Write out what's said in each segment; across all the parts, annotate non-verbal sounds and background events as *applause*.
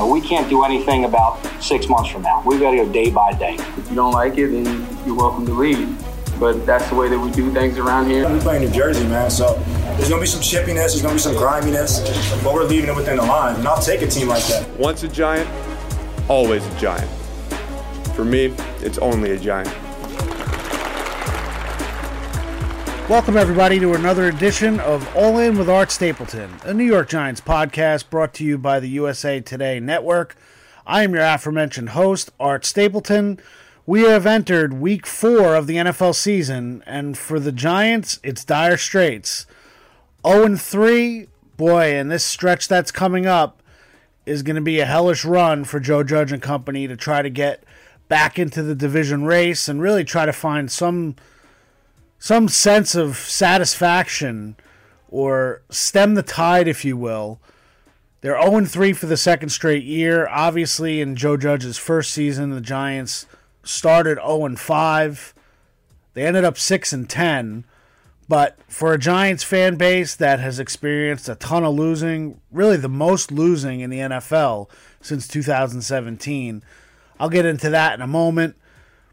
You know, we can't do anything about six months from now. We've got to go day by day. If you don't like it, then you're welcome to leave. But that's the way that we do things around here. We play in New Jersey, man, so there's gonna be some chippiness, there's gonna be some griminess, but we're leaving it within the line. And I'll take a team like that. Once a giant, always a giant. For me, it's only a giant. Welcome, everybody, to another edition of All In with Art Stapleton, a New York Giants podcast brought to you by the USA Today Network. I am your aforementioned host, Art Stapleton. We have entered week four of the NFL season, and for the Giants, it's dire straits. 0 3, boy, and this stretch that's coming up is going to be a hellish run for Joe Judge and company to try to get back into the division race and really try to find some some sense of satisfaction or stem the tide, if you will. They're 0 3 for the second straight year. Obviously, in Joe Judge's first season, the Giants started 0 5. They ended up 6 and 10. But for a Giants fan base that has experienced a ton of losing, really the most losing in the NFL since 2017, I'll get into that in a moment.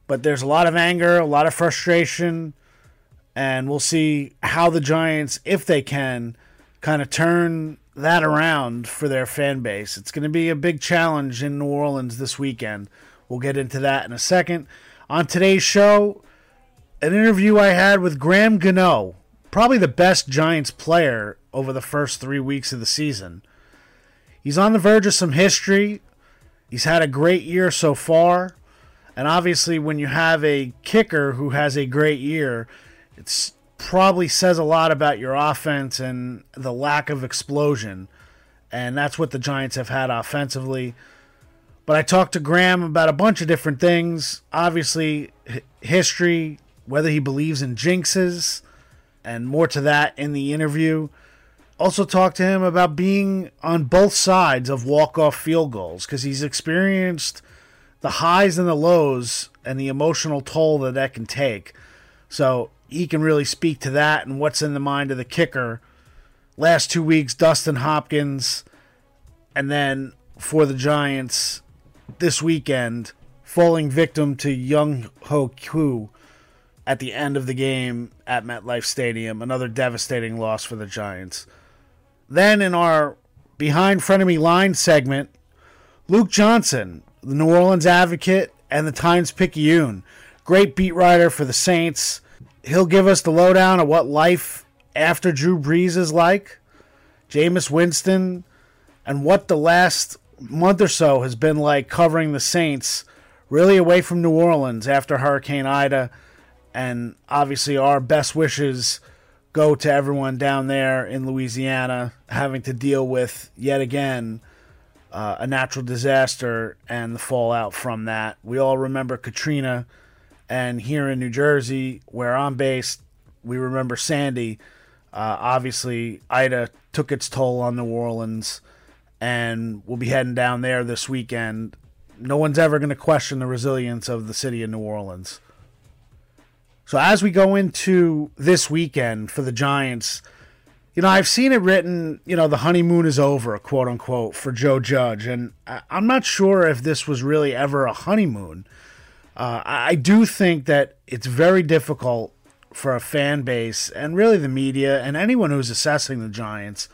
But there's a lot of anger, a lot of frustration and we'll see how the Giants, if they can, kind of turn that around for their fan base. It's going to be a big challenge in New Orleans this weekend. We'll get into that in a second. On today's show, an interview I had with Graham Gano, probably the best Giants player over the first three weeks of the season. He's on the verge of some history. He's had a great year so far. And obviously, when you have a kicker who has a great year, it probably says a lot about your offense and the lack of explosion. And that's what the Giants have had offensively. But I talked to Graham about a bunch of different things. Obviously, history, whether he believes in jinxes, and more to that in the interview. Also, talked to him about being on both sides of walk off field goals because he's experienced the highs and the lows and the emotional toll that that can take. So, he can really speak to that and what's in the mind of the kicker. Last two weeks, Dustin Hopkins, and then for the Giants this weekend, falling victim to Young Ho Koo at the end of the game at MetLife Stadium. Another devastating loss for the Giants. Then in our behind frenemy line segment, Luke Johnson, the New Orleans Advocate and the Times Picayune, great beat writer for the Saints he'll give us the lowdown of what life after Drew Brees is like, Jameis Winston, and what the last month or so has been like covering the Saints really away from New Orleans after Hurricane Ida. And obviously, our best wishes go to everyone down there in Louisiana having to deal with yet again uh, a natural disaster and the fallout from that. We all remember Katrina and here in New Jersey, where I'm based, we remember Sandy. Uh, obviously, Ida took its toll on New Orleans, and we'll be heading down there this weekend. No one's ever going to question the resilience of the city of New Orleans. So, as we go into this weekend for the Giants, you know, I've seen it written, you know, the honeymoon is over, quote unquote, for Joe Judge. And I'm not sure if this was really ever a honeymoon. Uh, I do think that it's very difficult for a fan base and really the media and anyone who's assessing the Giants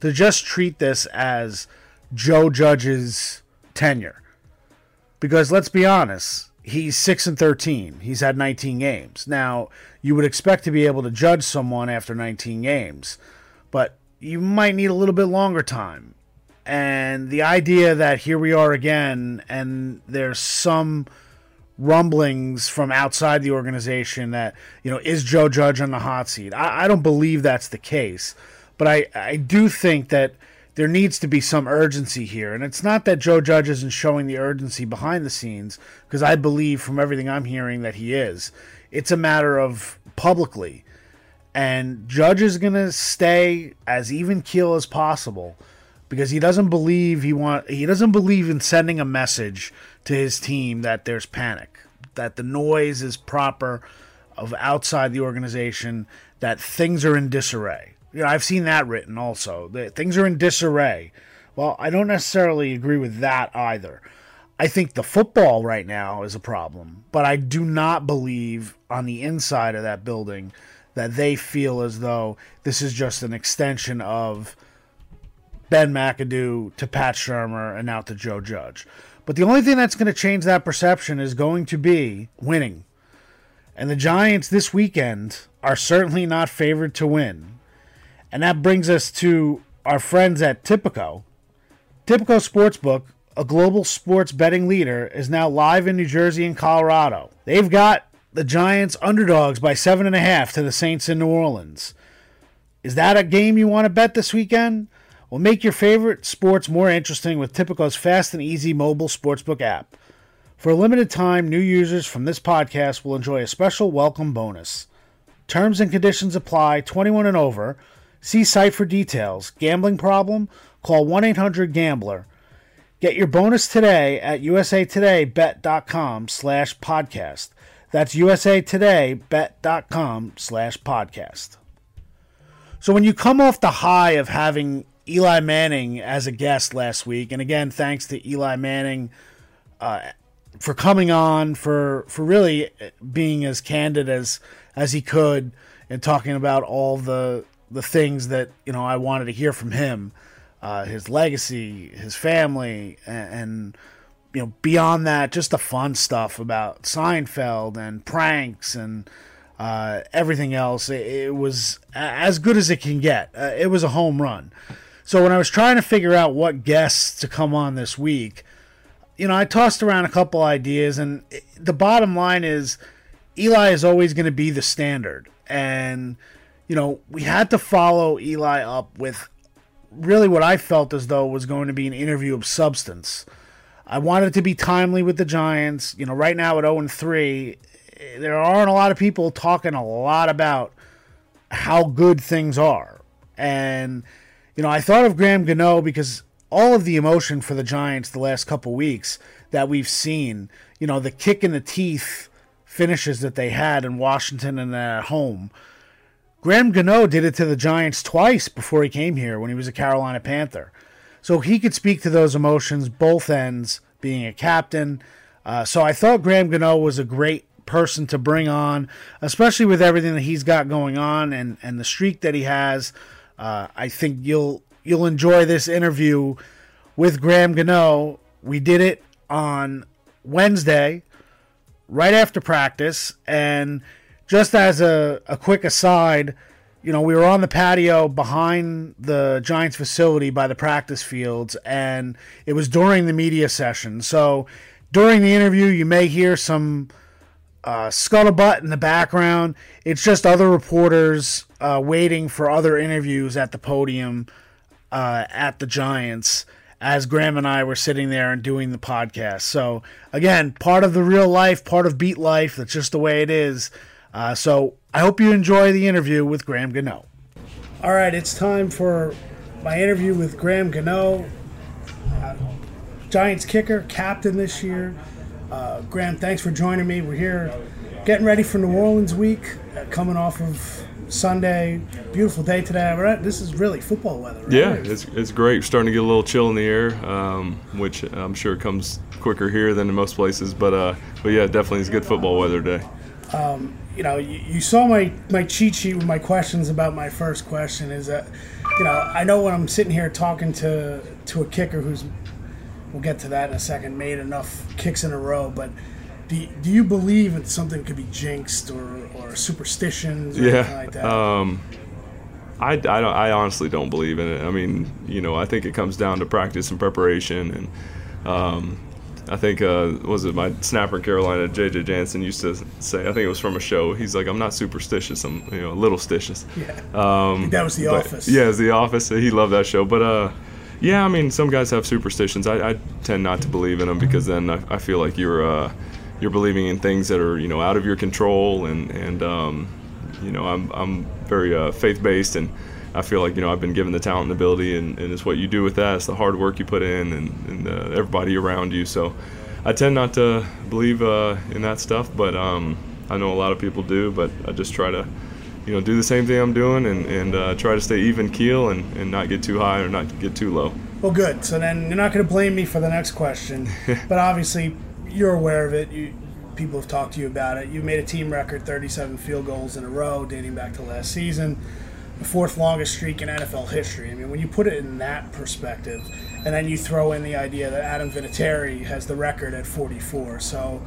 to just treat this as Joe Judge's tenure. Because let's be honest, he's 6 and 13. He's had 19 games. Now, you would expect to be able to judge someone after 19 games, but you might need a little bit longer time. And the idea that here we are again and there's some rumblings from outside the organization that you know is Joe Judge on the hot seat. I, I don't believe that's the case, but I I do think that there needs to be some urgency here. And it's not that Joe Judge isn't showing the urgency behind the scenes, because I believe from everything I'm hearing that he is. It's a matter of publicly. And Judge is going to stay as even keel as possible because he doesn't believe he want he doesn't believe in sending a message to his team that there's panic, that the noise is proper of outside the organization, that things are in disarray. You know, I've seen that written also. That things are in disarray. Well, I don't necessarily agree with that either. I think the football right now is a problem, but I do not believe on the inside of that building that they feel as though this is just an extension of Ben McAdoo to Pat Shurmur and now to Joe Judge. But the only thing that's going to change that perception is going to be winning. And the Giants this weekend are certainly not favored to win. And that brings us to our friends at Tipico. Tipico Sportsbook, a global sports betting leader, is now live in New Jersey and Colorado. They've got the Giants underdogs by seven and a half to the Saints in New Orleans. Is that a game you want to bet this weekend? Well, make your favorite sports more interesting with Tipico's fast and easy mobile sportsbook app. For a limited time, new users from this podcast will enjoy a special welcome bonus. Terms and conditions apply 21 and over. See site for details. Gambling problem? Call 1 800 Gambler. Get your bonus today at usatodaybet.com slash podcast. That's usatodaybet.com slash podcast. So when you come off the high of having Eli Manning as a guest last week, and again, thanks to Eli Manning uh, for coming on, for for really being as candid as as he could, and talking about all the the things that you know I wanted to hear from him, uh, his legacy, his family, and, and you know beyond that, just the fun stuff about Seinfeld and pranks and. Uh, everything else, it, it, was as good as it can get. Uh, it was a home run. So when I was trying to figure out what guests to come on this week, you know, I tossed around a couple ideas, and the bottom line is Eli is always going to be the standard. And, you know, we had to follow Eli up with really what I felt as though was going to be an interview of substance. I wanted to be timely with the Giants. You know, right now at 0 3, there aren't a lot of people talking a lot about how good things are. And, you know, I thought of Graham Gano because all of the emotion for the Giants the last couple weeks that we've seen, you know, the kick in the teeth finishes that they had in Washington and at home. Graham Gano did it to the Giants twice before he came here when he was a Carolina Panther. So he could speak to those emotions, both ends, being a captain. Uh, so I thought Graham Gano was a great person to bring on, especially with everything that he's got going on and, and the streak that he has. Uh, I think you'll you'll enjoy this interview with Graham Gano. We did it on Wednesday, right after practice. And just as a, a quick aside, you know, we were on the patio behind the Giants facility by the practice fields, and it was during the media session. So during the interview, you may hear some uh, scuttlebutt in the background. It's just other reporters uh, waiting for other interviews at the podium uh, at the Giants as Graham and I were sitting there and doing the podcast. So, again, part of the real life, part of beat life. That's just the way it is. Uh, so, I hope you enjoy the interview with Graham Gano. All right, it's time for my interview with Graham Gano, uh, Giants kicker, captain this year. Uh, Graham, thanks for joining me. We're here getting ready for New Orleans week, uh, coming off of Sunday, beautiful day today. Right? This is really football weather. Right? Yeah, it's, it's great. starting to get a little chill in the air, um, which I'm sure comes quicker here than in most places. But uh, but yeah, definitely it's good football weather today. Um, you know, you, you, saw my, my cheat sheet with my questions about my first question. Is that you know I know when I'm sitting here talking to to a kicker who's we'll get to that in a second made enough kicks in a row, but do, do you believe that something could be jinxed or, or superstitions or yeah. anything like that? Um, I, I, don't, I honestly don't believe in it. I mean, you know, I think it comes down to practice and preparation. And um, I think, uh, was it my snapper in Carolina, J.J. Jansen, used to say, I think it was from a show, he's like, I'm not superstitious, I'm, you know, a little stitious. Yeah. Um, that was The Office. Yeah, it was The Office. He loved that show. But, uh, Yeah, I mean, some guys have superstitions. I, I tend not to believe in them because then I, I feel like you're uh, you're believing in things that are you know out of your control, and and um, you know I'm I'm very uh, faith based, and I feel like you know I've been given the talent and ability, and, and it's what you do with that. It's the hard work you put in, and, and uh, everybody around you. So I tend not to believe uh, in that stuff, but um, I know a lot of people do. But I just try to you know, do the same thing I'm doing and, and uh, try to stay even keel and, and not get too high or not get too low. Well, good. So then you're not going to blame me for the next question, *laughs* but obviously you're aware of it. You, people have talked to you about it. You made a team record 37 field goals in a row dating back to last season, the fourth longest streak in NFL history. I mean, when you put it in that perspective, and then you throw in the idea that Adam Vinatieri has the record at 44. So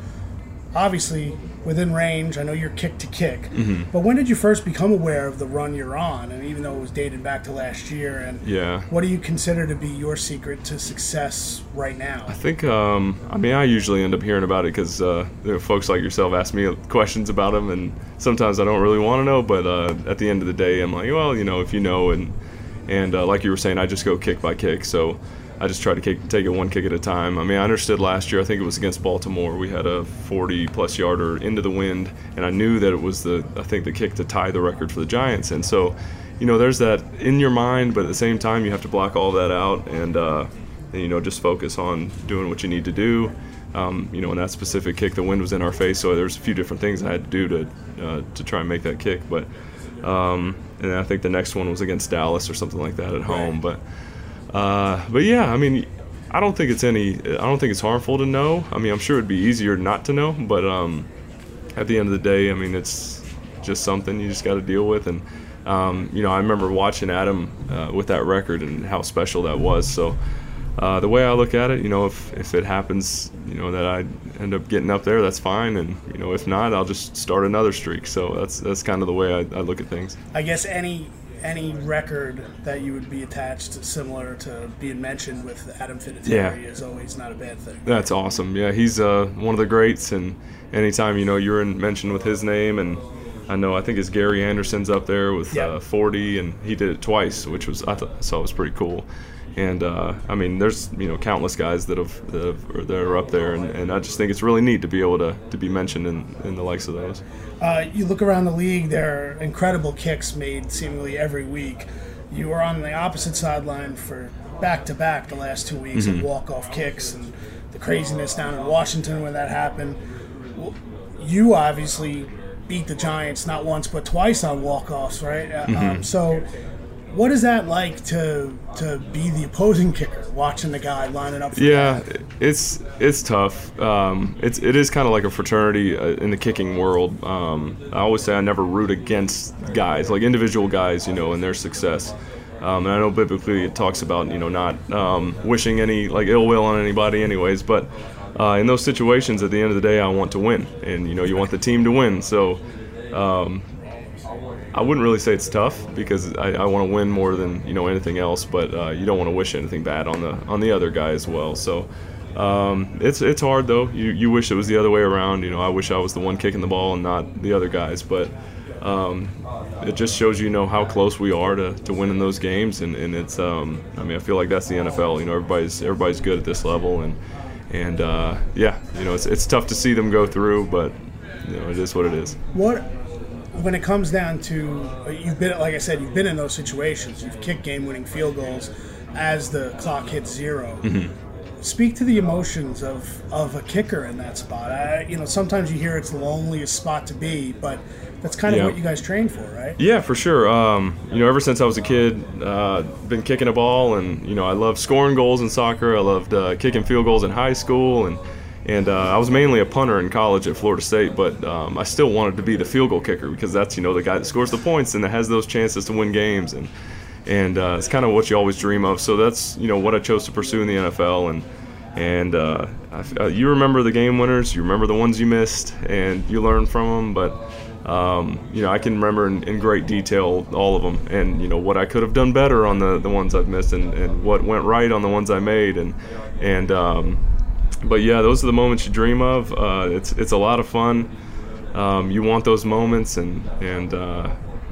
obviously within range. I know you're kick to kick, Mm-hmm. but when did you first become aware of the run you're on? And even though it was dated back to last year, and Yeah. what do you consider to be your secret to success right now? I think, um, I mean, I usually end up hearing about it because uh, you know, folks like yourself ask me questions about them, and sometimes I don't really want to know, but uh, at the end of the day, I'm like, well, you know, if you know, and and uh, like you were saying, I just go kick by kick, so I just try to kick, take it one kick at a time. I mean, I understood last year, I think it was against Baltimore, we had a 40 plus yarder into the wind, and I knew that it was the, I think, the kick to tie the record for the Giants, and so, you know, there's that in your mind, but at the same time, you have to block all that out and. Uh, and, you know, just focus on doing what you need to do. Um, you know, in that specific kick, the wind was in our face, so there's a few different things I had to do to uh, to try and make that kick. But um, and I think the next one was against Dallas or something like that at home. But uh, but yeah, I mean, I don't think it's any. I don't think it's harmful to know. I mean, I'm sure it'd be easier not to know, but um, at the end of the day, I mean, it's just something you just got to deal with. And um, you know, I remember watching Adam uh, with that record and how special that was. So. Uh, the way I look at it, you know, if, if it happens, you know, that I end up getting up there, that's fine, and you know, if not, I'll just start another streak. So that's that's kind of the way I, I look at things. I guess any any record that you would be attached to, similar to being mentioned with Adam Vinatieri Yeah. is always not a bad thing. That's awesome. Yeah, he's uh, one of the greats, and anytime you know you're in mentioned with his name, and I know I think it's Gary Anderson's up there with Yeah. uh, 40, and he did it twice, which was I thought so it was pretty cool. And uh, I mean, there's you know countless guys that have that, have, that are up there, and, and I just think it's really neat to be able to, to be mentioned in, in the likes of those. Uh, you look around the league, there are incredible kicks made seemingly every week. You were on the opposite sideline for back to back the last two weeks of walk off kicks and the craziness down in Washington when that happened. You obviously beat the Giants not once but twice on walk offs, right? Uh, Um, so, what is that like to to be the opposing kicker, watching the guy lining up? For Yeah, it's it's tough. Um, it's it is kind of like a fraternity uh, in the kicking world. Um, I always say I never root against guys, like individual guys, you know, and their success. Um, and I know biblically it talks about you know not um, wishing any like ill will on anybody, anyways. But uh, in those situations, at the end of the day, I want to win, and you know you want the team to win. So um, I wouldn't really say it's tough because I, I want to win more than you know anything else, but uh, you don't want to wish anything bad on the on the other guy as well. So um, it's it's hard though. You you wish it was the other way around. You know, I wish I was the one kicking the ball and not the other guys, but. Um, it just shows you know how close we are to, to winning those games, and, and it's um, I mean I feel like that's the NFL. You know everybody's everybody's good at this level, and and uh, yeah, you know it's it's tough to see them go through, but you know it is what it is. What when it comes down to you've been like I said you've been in those situations you've kicked game-winning field goals as the clock hits 0 Speak to the emotions of, of a kicker in that spot. I, you know, sometimes you hear it's the loneliest spot to be, but that's kind of Yeah. what you guys train for, right? Yeah, for sure. Um, you know, ever since I was a kid, uh, been kicking a ball, and you know, I loved scoring goals in soccer. I loved uh, kicking field goals in high school, and and uh, I was mainly a punter in college at Florida State. But um, I still wanted to be the field goal kicker because that's you know the guy that scores the points and that has those chances to win games, and and uh, it's kind of what you always dream of. So that's you know what I chose to pursue in the NFL, and and uh, I, uh, you remember the game winners, you remember the ones you missed, and you learn from them. But um, you know, I can remember in, in great detail all of them, and you know what I could have done better on the, the ones I've missed, and, and what went right on the ones I made, and and um, but yeah, those are the moments you dream of. Uh, it's it's a lot of fun. Um, you want those moments, and and uh,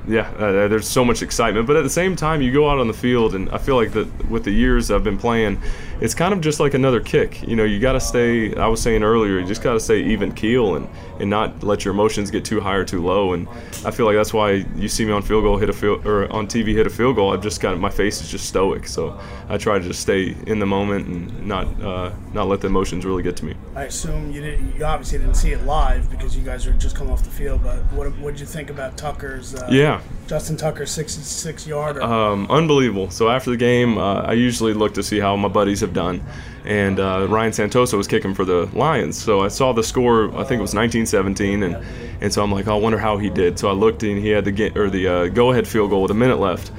yeah, uh, there's so much excitement. But at the same time, you go out on the field, and I feel like that with the years I've been playing, it's kind of just like another kick. You know, you got to stay. I was saying earlier, you just got to stay even keel and and not let your emotions get too high or too low. And I feel like that's why you see me on field goal hit a field or on TV hit a field goal. I've just got my face is just stoic. So I try to just stay in the moment and not uh, not let the emotions really get to me. I assume you didn't. You obviously didn't see it live because you guys are just coming off the field. But what what did you think about Tucker's? Uh, Yeah. Justin Tucker's 66 yarder. Um, unbelievable. So after the game, uh, I usually look to see how my buddies have done, and uh, Ryan Santoso was kicking for the Lions. So I saw the score. I think it was 19-17, and and so I'm like, oh, I wonder how he did. So I looked, and he had the get, or the uh, go-ahead field goal with a minute left,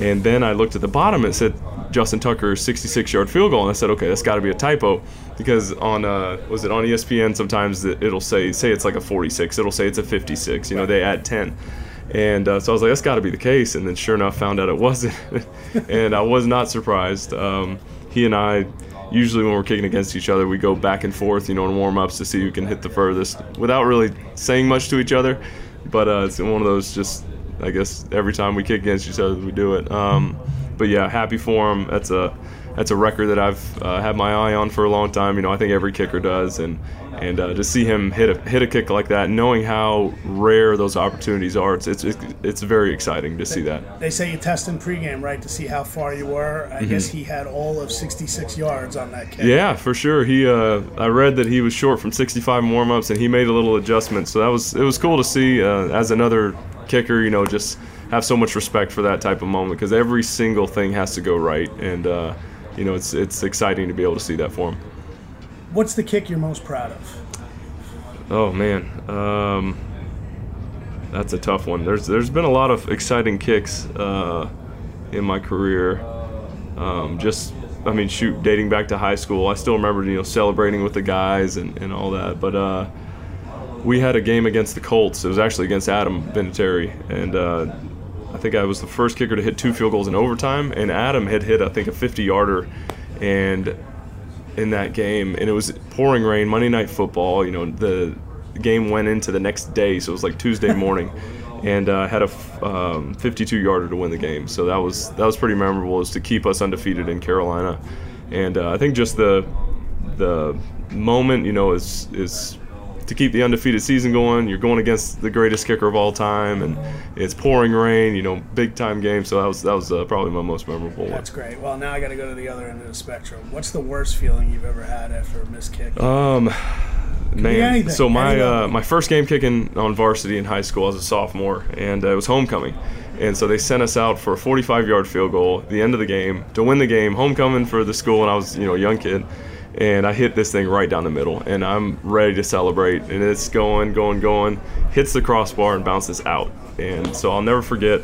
and then I looked at the bottom. and It said Justin Tucker 66-yard field goal, and I said, okay, that's got to be a typo because on uh, was it on ESPN? Sometimes it- it'll say say it's like a 46. It'll say it's a 56. You know, they add 10. And uh, so I was like, that's got to be the case. And then sure enough, found out it wasn't. *laughs* and I was not surprised. Um, he and I, usually when we're kicking against each other, we go back and forth, you know, in warm ups to see who can hit the furthest without really saying much to each other. But uh, it's one of those just, I guess, every time we kick against each other, we do it. Um, but yeah, happy for him. That's a that's a record that I've uh, had my eye on for a long time. You know, I think every kicker does, and and uh, to see him hit a hit a kick like that, knowing how rare those opportunities are, it's it's it's very exciting to see that. they say you test in pregame, right, to see how far you were. I guess he had all of 66 yards on that kick. Mm-hmm. Yeah, for sure. He uh, I read that he was short from 65 in warm-ups, and he made a little adjustment. So that was it was cool to see uh, as another kicker. You know, just have so much respect for that type of moment because every single thing has to go right, and uh, you know, it's it's exciting to be able to see that for him. What's the kick you're most proud of? Oh man, um, that's a tough one. There's there's been a lot of exciting kicks uh, in my career. Um, just I mean, shoot, dating back to high school, I still remember you know celebrating with the guys and, and all that. But uh, we had a game against the Colts. It was actually against Adam Vinatieri, and uh, I think I was the first kicker to hit two field goals in overtime. And Adam had hit I think a 50-yarder, and in that game, and it was pouring rain, Monday Night Football. You know, the game went into the next day, so it was like Tuesday *laughs* morning, and uh, had a f- um, 52-yarder to win the game. So that was that was pretty memorable, is to keep us undefeated in Carolina, and uh, I think just the the moment, you know, is is to keep the undefeated season going. You're going against the greatest kicker of all time, and it's pouring rain. You know, big time game. So that was that was uh, probably my most memorable one. That's great. Well, now I got to go to the other end of the spectrum. What's the worst feeling you've ever had after a missed kick? Um, man. anything, So my uh, my first game kicking on varsity in high school as a sophomore, and uh, it was homecoming, and so they sent us out for a 45 yard field goal at the end of the game to win the game. Homecoming for the school, and I was you know a young kid, and I hit this thing right down the middle, and I'm ready to celebrate, and it's going, going, going, hits the crossbar and bounces out, and so I'll never forget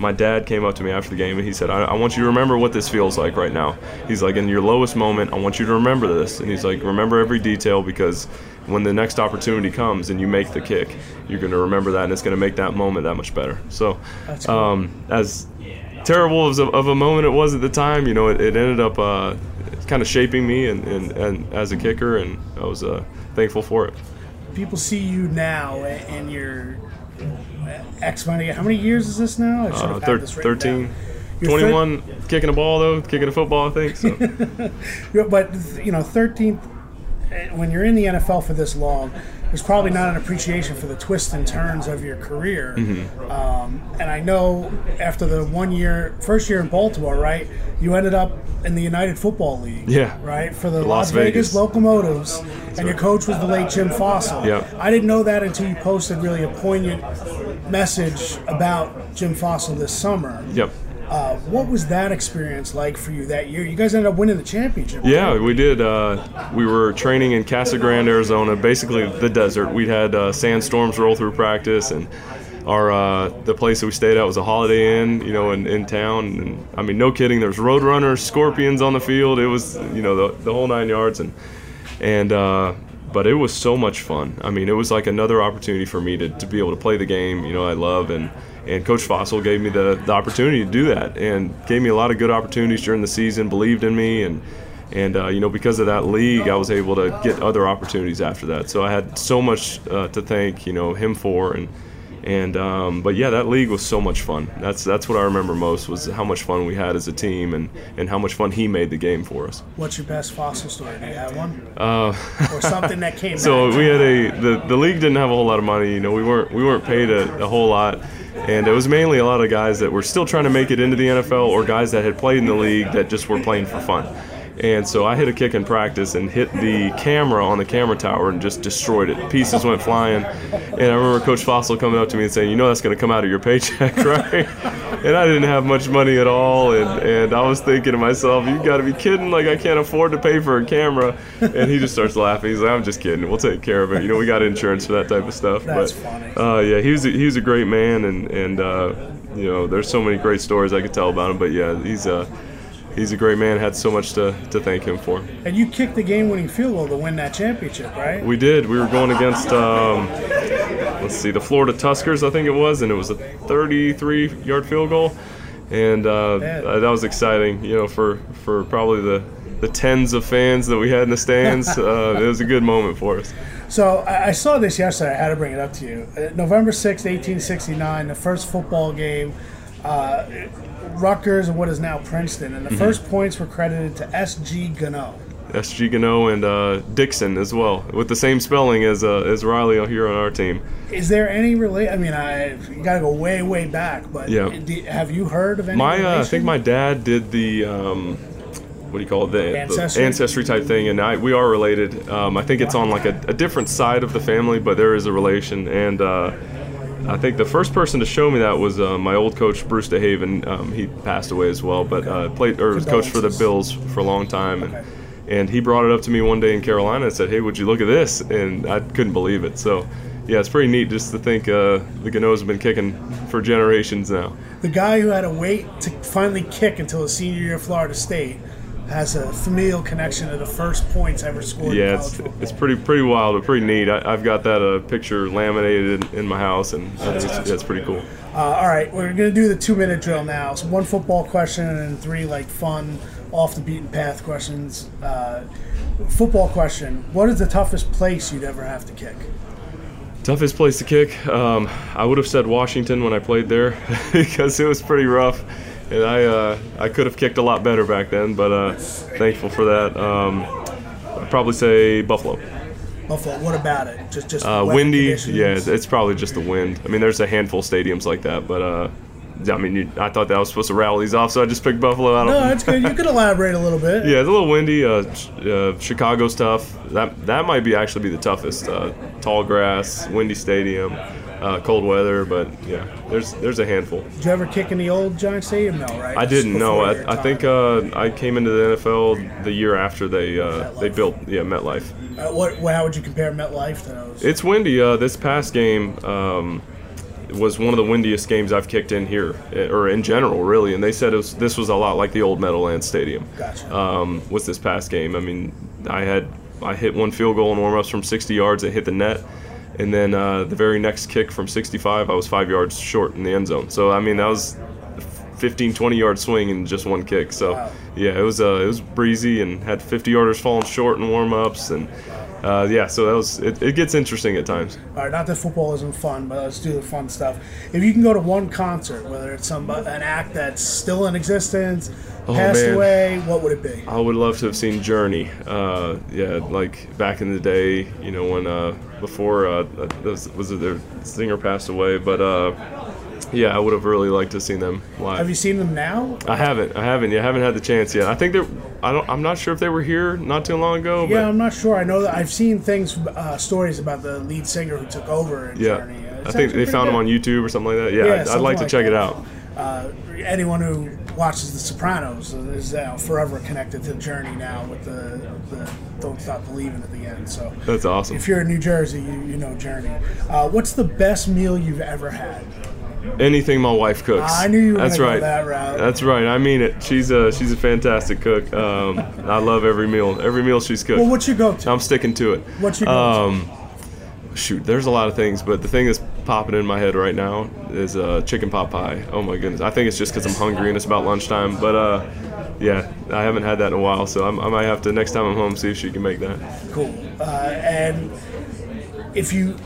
my dad came up to me after the game and he said, I, I want you to remember what this feels like right now. He's like, in your lowest moment, I want you to remember this. And he's like, remember every detail because when the next opportunity comes and you make the kick, you're going to remember that and it's going to make that moment that much better. So, cool. um, as terrible as a, of a moment it was at the time, you know, it, it ended up uh, kind of shaping me and, and, and as a kicker, and I was uh, thankful for it. People see you now and you're X many. How many years is this now? I should Uh, have thir- this 13, down. You're thir- 21, kicking a ball though, kicking a football, I think. So. *laughs* But you know, 13th. When you're in the NFL for this long, there's probably not an appreciation for the twists and turns of your career. Mm-hmm. Um, and I know after the one year, first year in Baltimore, right? You ended up in the United Football League. Yeah. Right for the Las Las, Vegas. Vegas. Locomotives, and your coach was the late Jim Fassel. Yeah. I didn't know that until you posted really a poignant message about Jim Fassel this summer. Yep. Uh, what was that experience like for you that year? You guys ended up winning the championship. Yeah, we did. Uh, we were training in Casa Grande, Arizona, basically the desert. We had uh, sandstorms roll through practice, and our uh, the place that we stayed at was a Holiday Inn, you know, in, in town. And I mean, no kidding. There's roadrunners, scorpions on the field. It was, you know, the, the whole nine yards. And and uh, but it was so much fun. I mean, it was like another opportunity for me to, to be able to play the game, you know, I love and. And Coach Fassel gave me the, the opportunity to do that, and gave me a lot of good opportunities during the season. Believed in me, and and uh, you know because of that league i was able to get other opportunities after that so i had so much uh, to thank you know him for and And um, but yeah, that league was so much fun. That's that's what I remember most was how much fun we had as a team and, and how much fun he made the game for us. What's your best Fassel story? Do you have one? Uh, or something that *laughs* came. so we had a the, the league didn't have a whole lot of money. You know, we weren't we weren't paid a, a whole lot, and it was mainly a lot of guys that were still trying to make it into the NFL or guys that had played in the league that just were playing for fun. And so I hit a kick in practice and hit the camera on the camera tower and just destroyed it. Pieces went flying. And I remember Coach Fassel coming up to me and saying, "You know that's going to come out of your paycheck, *laughs* right?" and I didn't have much money at all, and, and I was thinking to myself, "You got to be kidding! Like I can't afford to pay for a camera." And he just starts laughing. He's like, "I'm just kidding. We'll take care of it. You know, we got insurance for that type of stuff." That's but funny. uh, yeah, he was a, he was a great man, and and uh, you know, there's so many great stories I could tell about him. But yeah, he's a he's a great man. Had so much to, to thank him for. And you kicked the game-winning field goal to win that championship, right? We did. We were going against, um, let's see, the Florida Tuskers, I think it was, and it was a 33-yard field goal, and uh, that was exciting. You know, for for probably the the tens of fans that we had in the stands, *laughs* uh, it was a good moment for us. So I, saw this yesterday. I had to bring it up to you. Uh, November sixth, 1869, the first football game. Uh, Rutgers and what is now Princeton, and the first points were credited to S.G. Gano. S.G. Gano and uh, Dixon as well, with the same spelling as uh, as Riley here on our team. Is there any relate? I mean, I you got to go way, way back. But Yeah. do- have you heard of any? My, uh, I think my dad did the, um, what do you call it, the Ancestry? the ancestry type thing, and I, we are related. Um, I think it's on like a, a different side of the family, but there is a relation. And uh, I think the first person to show me that was uh, my old coach Bruce DeHaven. Um, he passed away as well, but uh, played or was coach for the Bills for a long time. And, Okay. and he brought it up to me one day in Carolina and said, "Hey, would you look at this?" And I couldn't believe it. So. Yeah, it's pretty neat just to think uh, the Ganos have been kicking for generations now. the guy who had to wait to finally kick until his senior year at Florida State has a familial connection to the first points ever scored. Yeah, it's, football. it's pretty pretty wild, but pretty neat. I, I've got that uh, picture laminated in, in my house, and that's, that's pretty cool. Uh, all right, we're gonna do the two-minute drill now. So one football question and three like fun, off the beaten path questions. Uh, football question: What is the toughest place you'd ever have to kick? Toughest place to kick. Um, I would have said Washington when I played there *laughs* because it was pretty rough, and I uh, I could have kicked a lot better back then. But uh, thankful for that. Um, I'd probably say Buffalo. Buffalo. What about it? Just just Uh, windy. conditions? Yeah, it's, it's probably just the wind. I mean, there's a handful of stadiums like that, but uh, I mean, you, I thought that I was supposed to rattle these off, so I just picked Buffalo. I don't. No, it's good. You could elaborate a little bit. *laughs* Yeah, it's a little windy. Uh, uh, Chicago's tough. That that might be actually be the toughest. Uh, tall grass, windy stadium, uh, cold weather. But yeah, there's there's a handful. Did you ever kick in the old Giant Stadium? No, right? I didn't your I, I think uh, I came into the NFL the year after they uh, they built yeah MetLife. Uh, what? How would you compare MetLife to those? It's windy. Uh, this past game um, was one of the windiest games I've kicked in here, eh, or in general, really. And they said it was, this was a lot like the old Meadowlands Stadium. Gotcha. Um, was this past game? I mean, I had I hit one field goal in warm-ups from 60 yards that hit the net, and then uh, the very next kick from 65, I was five yards short in the end zone. So I mean, that was 15, 20 yard swing in just one kick. So Wow. yeah, it was uh, it was breezy and had 50 yarders falling short in warm-ups and. Uh, yeah, so that was it, it. gets interesting at times. All right, not that football isn't fun, but let's do the fun stuff. If you can go to one concert, whether it's some an act that's still in existence, Oh, passed man. away, what would it be? I would love to have seen Journey. Uh, yeah, like back in the day, you know, when uh, before uh, was, was it their singer passed away, but uh, yeah, I would have really liked to have seen them live. Have you seen them now? I haven't. I haven't. Yeah, I haven't had the chance yet. I think they're. I don't. I'm not sure if they were here not too long ago. Yeah, I'm not sure. I know that I've seen things, uh, stories about the lead singer who took over in yeah. Journey. Uh, I think they found them on. YouTube or something like that. Yeah, Yeah, I'd, I'd something like to like check it out. Uh, anyone who watches The Sopranos is uh, forever connected to Journey now with the, the "Don't Stop Believing" at the end. So That's awesome. if you're in New Jersey, you, you know Journey. Uh, what's the best meal you've ever had? Anything my wife cooks. I knew you were That's go right. that route. That's right. I mean it. She's a she's a fantastic cook. Um, I love every meal. Every meal she's cooked. Well, what's your go-to? I'm sticking to it. What's your go-to? Um, shoot, there's a lot of things, but the thing that's popping in my head right now is uh, chicken pot pie. Oh my goodness! I think it's just because I'm hungry and it's about lunchtime. But uh, yeah, I haven't had that in a while, so I'm, I might have to next time I'm home see if she can make that. Cool. Uh, and if you *laughs*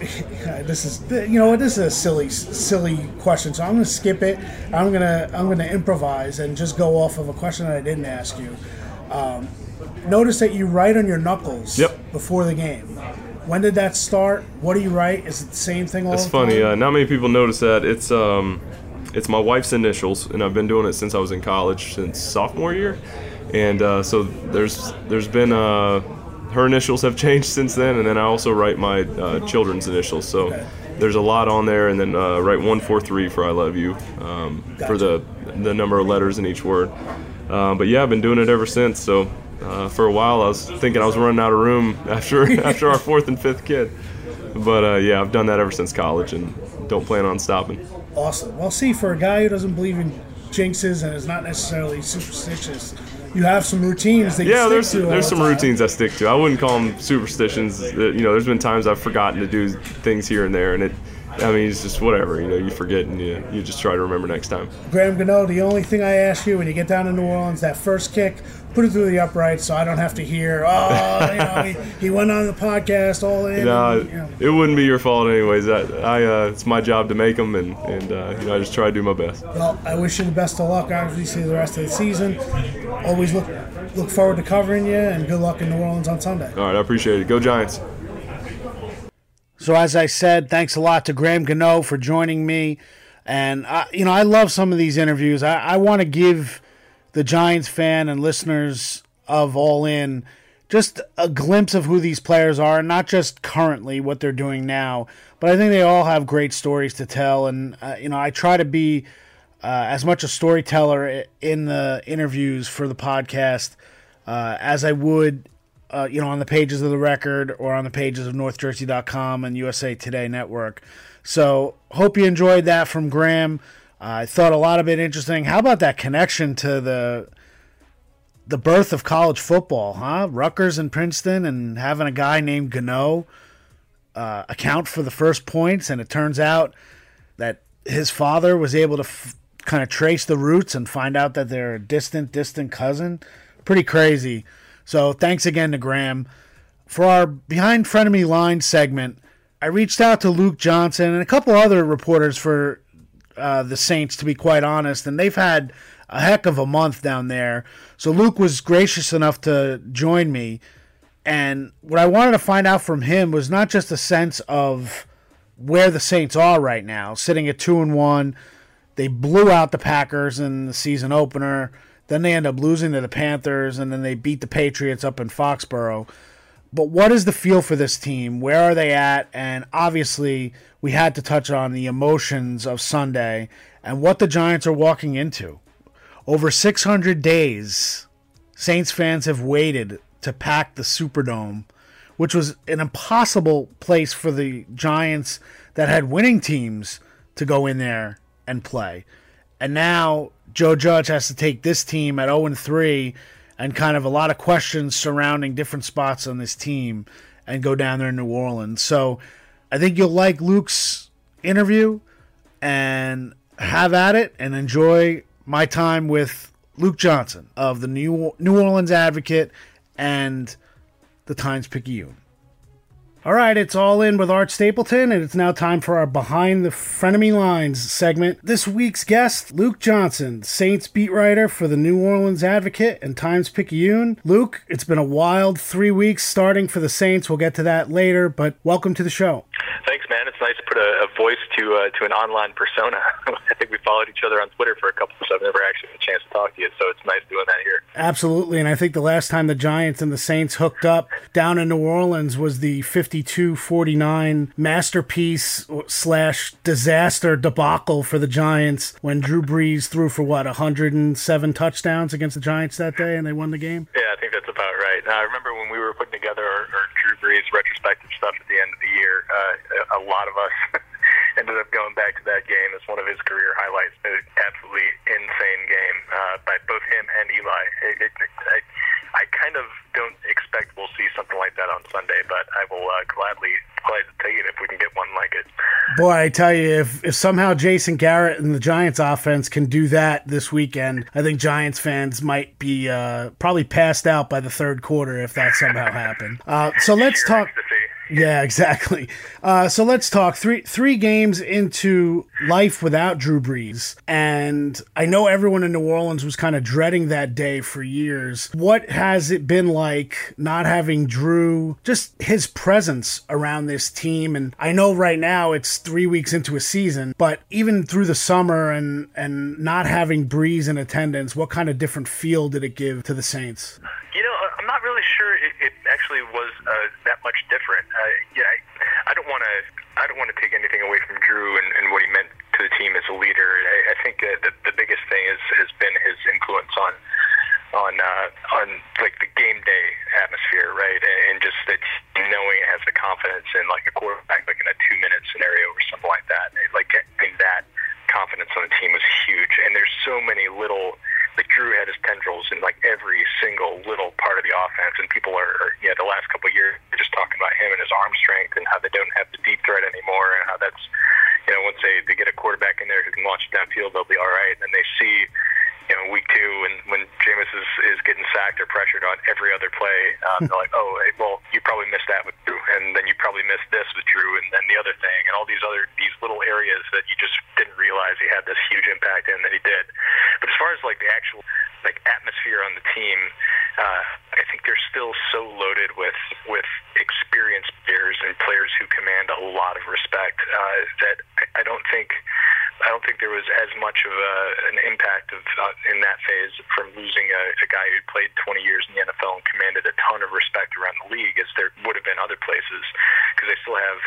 this is you know what this is a silly silly question so i'm going to skip it i'm going to i'm going to improvise and just go off of a question that i didn't ask you um, notice that you write on your knuckles Yep. before the game when did that start what do you write is it the same thing all It's the funny. time? Uh, not many people notice that. It's um, it's my wife's initials, and I've been doing it since I was in college, since sophomore year. And uh, so there's there's been uh, her initials have *laughs* changed since then, and then I also write my uh, children's initials. So there's a lot on there, and then uh, write one four three for I love you um, for the the number of letters in each word. Uh, but yeah, I've been doing it ever since. So. Uh, for a while, I was thinking I was running out of room after *laughs* after our fourth and fifth kid, but uh, yeah, I've done that ever since college, and don't plan on stopping. Awesome. Well, see, for a guy who doesn't believe in jinxes and is not necessarily superstitious, you have some routines that you Yeah, stick there's there's some time. routines I stick to. I wouldn't call them superstitions. You know, there's been times I've forgotten to do things here and there, and it. I mean, it's just whatever. You know, you forget and you, you just try to remember next time. Graham Gano, the only thing I ask you when you get down to New Orleans, that first kick, put it through the upright so I don't have to hear, oh, you know, he, he went on the podcast all in. No, and, you know. it wouldn't be your fault anyways. I, I uh, it's my job to make them, and and uh, you know, I just try to do my best. Well, I wish you the best of luck, obviously, the rest of the season. Always look look forward to covering you, and good luck in New Orleans on Sunday. All right, I appreciate it. Go Giants. So, as I said, thanks a lot to Graham Gano for joining me. And, I, you know, I love some of these interviews. I, I want to give the Giants fan and listeners of All In just a glimpse of who these players are, not just currently what they're doing now, but I think they all have great stories to tell. And, uh, you know, I try to be uh, as much a storyteller in the interviews for the podcast uh, as I would, uh, you know, on the pages of the record or on the pages of NorthJersey.com and USA Today Network. So hope you enjoyed that from Graham. I thought a lot of it interesting. How about that connection to the the birth of college football, huh? Rutgers and Princeton, and having a guy named Gano uh, account for the first points, and it turns out that his father was able to f- kind of trace the roots and find out that they're a distant, distant cousin. Pretty crazy. So thanks again to Graham. For our Behind Frenemy Line segment, I reached out to Luke Johnson and a couple other reporters for uh, the Saints, to be quite honest, and they've had a heck of a month down there. So Luke was gracious enough to join me. And what I wanted to find out from him was not just a sense of where the Saints are right now, sitting at two and one. They blew out the Packers in the season opener. Then they end up losing to the Panthers, and then they beat the Patriots up in Foxborough. But what is the feel for this team? Where are they at? And obviously, we had to touch on the emotions of Sunday and what the Giants are walking into. Over 600 days, Saints fans have waited to pack the Superdome, which was an impossible place for the Giants that had winning teams to go in there and play. And now Joe Judge has to take this team at 0 3 and kind of a lot of questions surrounding different spots on this team and go down there in New Orleans. So I think you'll like Luke's interview and have at it and enjoy my time with Luke Johnson of the New New Orleans Advocate and the Times Picayune. All right, it's all in with Art Stapleton, and it's now time for our Behind the Frenemy Lines segment. This week's guest, Luke Johnson, Saints beat writer for the New Orleans Advocate and Times Picayune. Luke, it's been a wild three weeks starting for the Saints. We'll get to that later, but welcome to the show. Thanks, man. It's nice to put a, a voice to uh, to an online persona. *laughs* I think we followed each other on Twitter for a couple of. So I've never actually had a chance to talk to you, so it's nice doing that here. Absolutely, and I think the last time the Giants and the Saints hooked up down in New Orleans was the 52-49 masterpiece slash disaster debacle for the Giants when Drew Brees threw for what 107 touchdowns against the Giants that day, and they won the game. Yeah, I think that's about right. Now, I remember when we were putting together our, our Drew Brees retrospective stuff at the end of the year, uh, a lot of us *laughs* ended up going back to that game as one of his career highlights. An absolutely insane game uh, by both him and Eli. It, it, I, I kind of don't expect we'll see something like that on Sunday, but I will uh, gladly gladly take it if we can get one like it. Boy, I tell you, if, if somehow Jason Garrett and the Giants offense can do that this weekend, I think Giants fans might be uh, probably passed out by the third quarter if that somehow happened. Uh, so let's talk. Ecstasy. Yeah, exactly. Uh, so let's talk three three games into life without Drew Brees, and I know everyone in New Orleans was kind of dreading that day for years. What has it been like not having Drew? Just his presence around this team, and I know right now it's three weeks into a season, but even through the summer and and not having Brees in attendance, what kind of different feel did it give to the Saints? You know, I'm not really sure it, it actually was uh, that much different. Uh, yeah, I, I don't want to. I don't want to take anything away from Drew and, and what he meant to the team as a leader. I, I think uh, the, the biggest thing is, has been his influence on on uh, on like the game day atmosphere, right? And, and just that knowing it has the confidence in like a quarterback, like in a two minute scenario or something like that. Like think that confidence on the team was huge. And there's so many little like Drew had his tendrils in like every single little part of the offense, and people are, the last couple of years just talking about him and his arm strength and how they don't have the deep threat anymore, and how that's you know once they they get a quarterback in there who can launch it downfield, they'll be all right. And they see you know, week two, when when Jameis is, is getting sacked or pressured on every other play, um, *laughs* they're like, oh, hey, well, you probably missed that with Drew, and then you probably missed this with Drew, and then the other thing, and all these other these little areas that you just didn't realize he had this huge impact in that he did. But as far as like the actual like atmosphere on the team, uh, I think they're still so loaded with with experienced players and players who command a lot of respect uh, that I, I don't think. I don't think there was as much of a, an impact of uh, in that phase from losing a, a guy who played 20 years in the NFL and commanded a ton of respect around the league as there would have been other places because they still have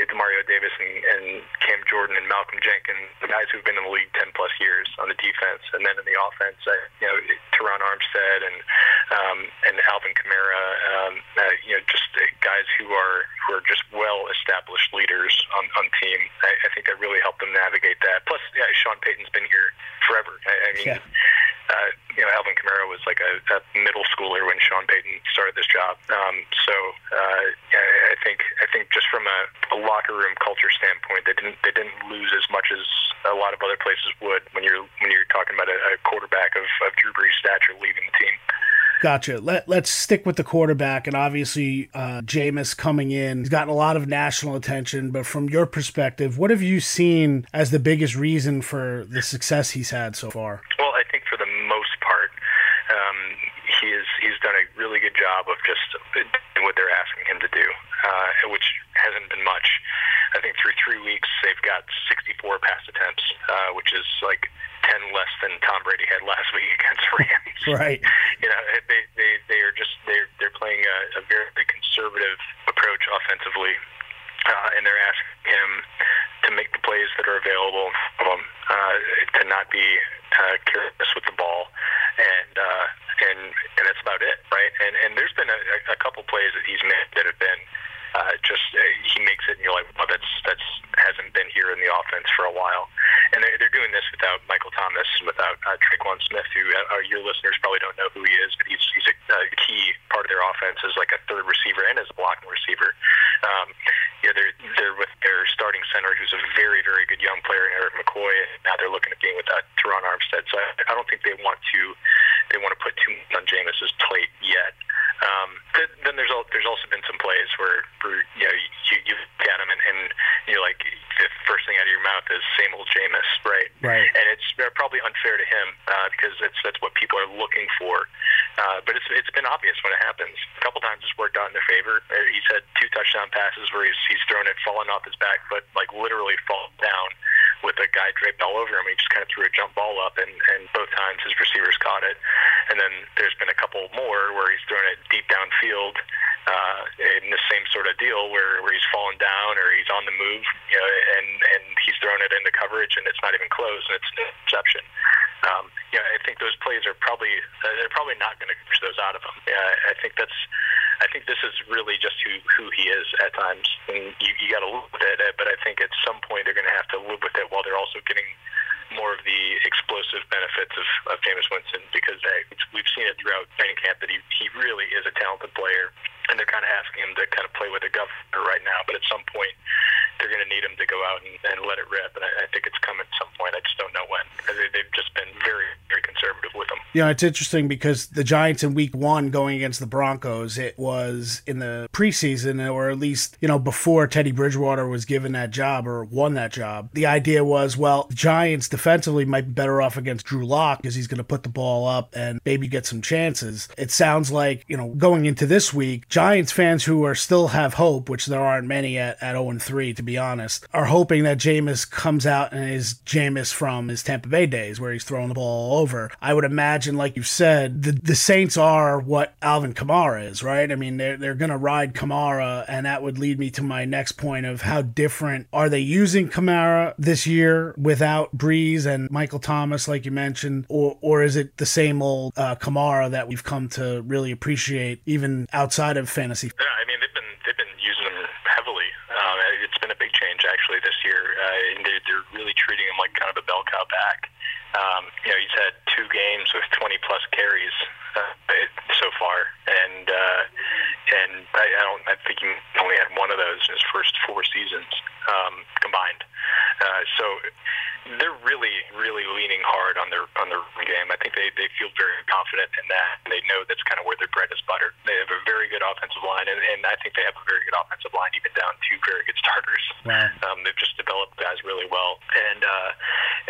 Demario Davis and, and Cam Jordan and Malcolm Jenkins, the guys who've been in the league 10 plus years on the defense, and then in the offense, uh, you know, Terron Armstead and um, and Alvin Kamara, um, uh, you know, just uh, guys who are who are just well established leaders on on team. I, I think that really helped them navigate that. Plus, yeah, Sean Payton's been here forever. I, I mean. Yeah uh, you know, Alvin Kamara was like a, a middle schooler when Sean Payton started this job. Um, so uh, I think I think just from a, a locker room culture standpoint, they didn't they didn't lose as much as a lot of other places would when you're when you're talking about a, a quarterback of, of Drew Brees' stature leaving the team. Gotcha. Let, let's stick with the quarterback. And obviously, uh, Jameis coming in, he's gotten a lot of national attention. But from your perspective, what have you seen as the biggest reason for the success he's had so far? Well, I think for the most part, um, he is he's done a really good job of just doing what they're asking him to do, uh, which hasn't been much. I think through three weeks they've got 64 pass attempts, uh, which is like 10 less than Tom Brady had *laughs* last week against Rams. right. You know, they they they are just they're they're playing a, a very conservative approach offensively, uh, and they're asking him to make the plays that are available of him, uh, to not be uh, careless with the ball, and uh, and and that's about it, right? And and there's been a, a couple plays that he's made that have been uh, just uh, he makes it, and you're like, well, that's that's hasn't been here in the offense for a while. And they're, they're doing this without Michael Thomas, and without uh, Tre'Quan Smith, who uh, your listeners probably don't know who he is, but he's he's a uh, key part of their offense as like a third receiver and as a blocking receiver. Um, yeah, they're they're with their starting center, who's a very very good young player, Erik McCoy. Now they're looking at being without Terron Armstead. So I, I don't think they want to they want to put too much on Jameis's plate yet. Um, then, then there's al- there's also been some plays where, where you know you you at him and, and you're like the first thing out of your mouth is same old Jameis, right? Right. And it's probably unfair to him uh, because that's that's what people are looking for. Uh, but it's it's been obvious when it happens. A couple times it's worked out in their favor. Uh, he's had two touchdown passes where he's he's thrown it falling off his back foot, like literally fall down with a guy draped all over him. He just kind of threw a jump ball up, and, and both times his receivers caught it. And then there's been a couple more where he's thrown it deep downfield uh, in the same sort of deal where, where he's fallen down or he's on the move, you know, and, and he's thrown it into coverage and it's not even close and it's an interception. Um, yeah, I think those plays are probably uh, they're probably not going to push those out of him. Yeah, I think that's I think this is really just who who he is at times, and you you got to live with it. But I think at some point they're going to have to live with it while they're also getting more of the explosive benefits of, of Jameis Winston because they, we've seen it throughout training camp that he he really is a talented player, and they're kind of asking him to kind of play with a governor right now. But at some point, they're going to need him to go out and, and let it rip, and I, I think it's coming at some point. I just don't know when. They, they've just been very very conservative with him. You know, it's interesting because the Giants in Week One going against the Broncos, it was in the preseason, or at least you know before Teddy Bridgewater was given that job or won that job. The idea was, well, the Giants defensively might be better off against Drew Lock because he's going to put the ball up and maybe get some chances. It sounds like you know going into this week, Giants fans who are still have hope, which there aren't many at at 0 3 to be honest, are hoping that Jameis comes out and is Jameis from his Tampa Bay days where he's throwing the ball all over. I would imagine, like you said, the the Saints are what Alvin Kamara is, right? I mean, they're they're going to ride Kamara, and that would lead me to my next point of how different are they using Kamara this year without Brees and Michael Thomas, like you mentioned, or or is it the same old uh, Kamara that we've come to really appreciate even outside of fantasy? Yeah, I mean they've been they've been using him heavily. Um, it's been a big change actually this year, uh, and they're, they're really treating him like kind of a bell cow back. Um, you know, he's had two games with 20 plus carries uh, so far, and uh, and I, I don't. I think he only had one of those in his first four seasons um, combined. Uh, so they're really, really leaning hard on their on their game. I think they, they feel very confident in that. They know that's kind of where their bread is buttered. They have a very good offensive line, and, and I think they have a very good offensive line, even down to very good starters. Wow. Um, they've just developed guys really well, and uh,